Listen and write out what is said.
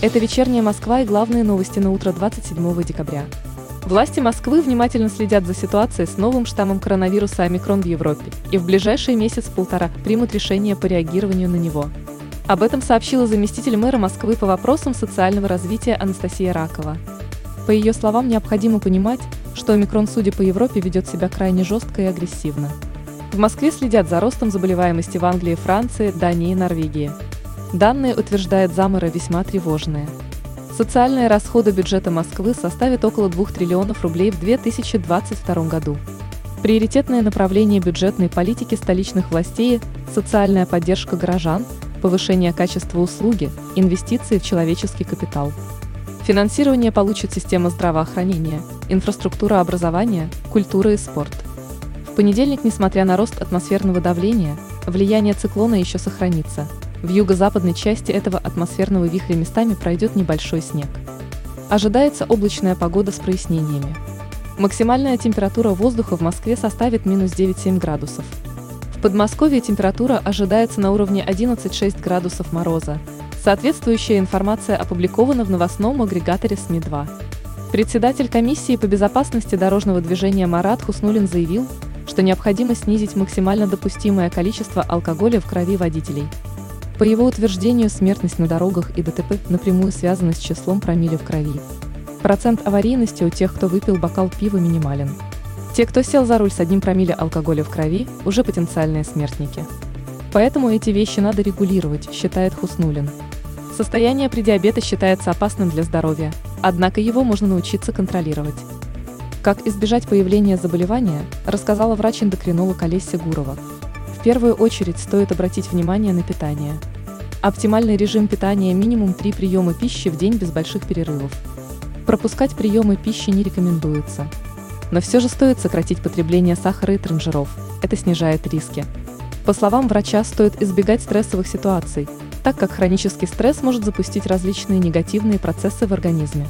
Это «Вечерняя Москва» и главные новости на утро 27 декабря. Власти Москвы внимательно следят за ситуацией с новым штаммом коронавируса омикрон в Европе и в ближайший месяц-полтора примут решение по реагированию на него. Об этом сообщила заместитель мэра Москвы по вопросам социального развития Анастасия Ракова. По ее словам, необходимо понимать, что омикрон, судя по Европе, ведет себя крайне жестко и агрессивно. В Москве следят за ростом заболеваемости в Англии, Франции, Дании и Норвегии. Данные, утверждает Замара, весьма тревожные. Социальные расходы бюджета Москвы составят около 2 триллионов рублей в 2022 году. Приоритетное направление бюджетной политики столичных властей – социальная поддержка горожан, повышение качества услуги, инвестиции в человеческий капитал. Финансирование получит система здравоохранения, инфраструктура образования, культура и спорт. В понедельник, несмотря на рост атмосферного давления, влияние циклона еще сохранится – в юго-западной части этого атмосферного вихря местами пройдет небольшой снег. Ожидается облачная погода с прояснениями. Максимальная температура воздуха в Москве составит минус 9,7 градусов. В Подмосковье температура ожидается на уровне 11,6 градусов мороза. Соответствующая информация опубликована в новостном агрегаторе СМИ-2. Председатель комиссии по безопасности дорожного движения Марат Хуснулин заявил, что необходимо снизить максимально допустимое количество алкоголя в крови водителей – по его утверждению, смертность на дорогах и ДТП напрямую связана с числом промилле в крови. Процент аварийности у тех, кто выпил бокал пива, минимален. Те, кто сел за руль с одним промилле алкоголя в крови, уже потенциальные смертники. Поэтому эти вещи надо регулировать, считает Хуснулин. Состояние предиабета считается опасным для здоровья, однако его можно научиться контролировать. Как избежать появления заболевания, рассказала врач-эндокринолог Олеся Гурова. В первую очередь стоит обратить внимание на питание. Оптимальный режим питания минимум 3 приема пищи в день без больших перерывов. Пропускать приемы пищи не рекомендуется. Но все же стоит сократить потребление сахара и транжиров. Это снижает риски. По словам врача, стоит избегать стрессовых ситуаций, так как хронический стресс может запустить различные негативные процессы в организме.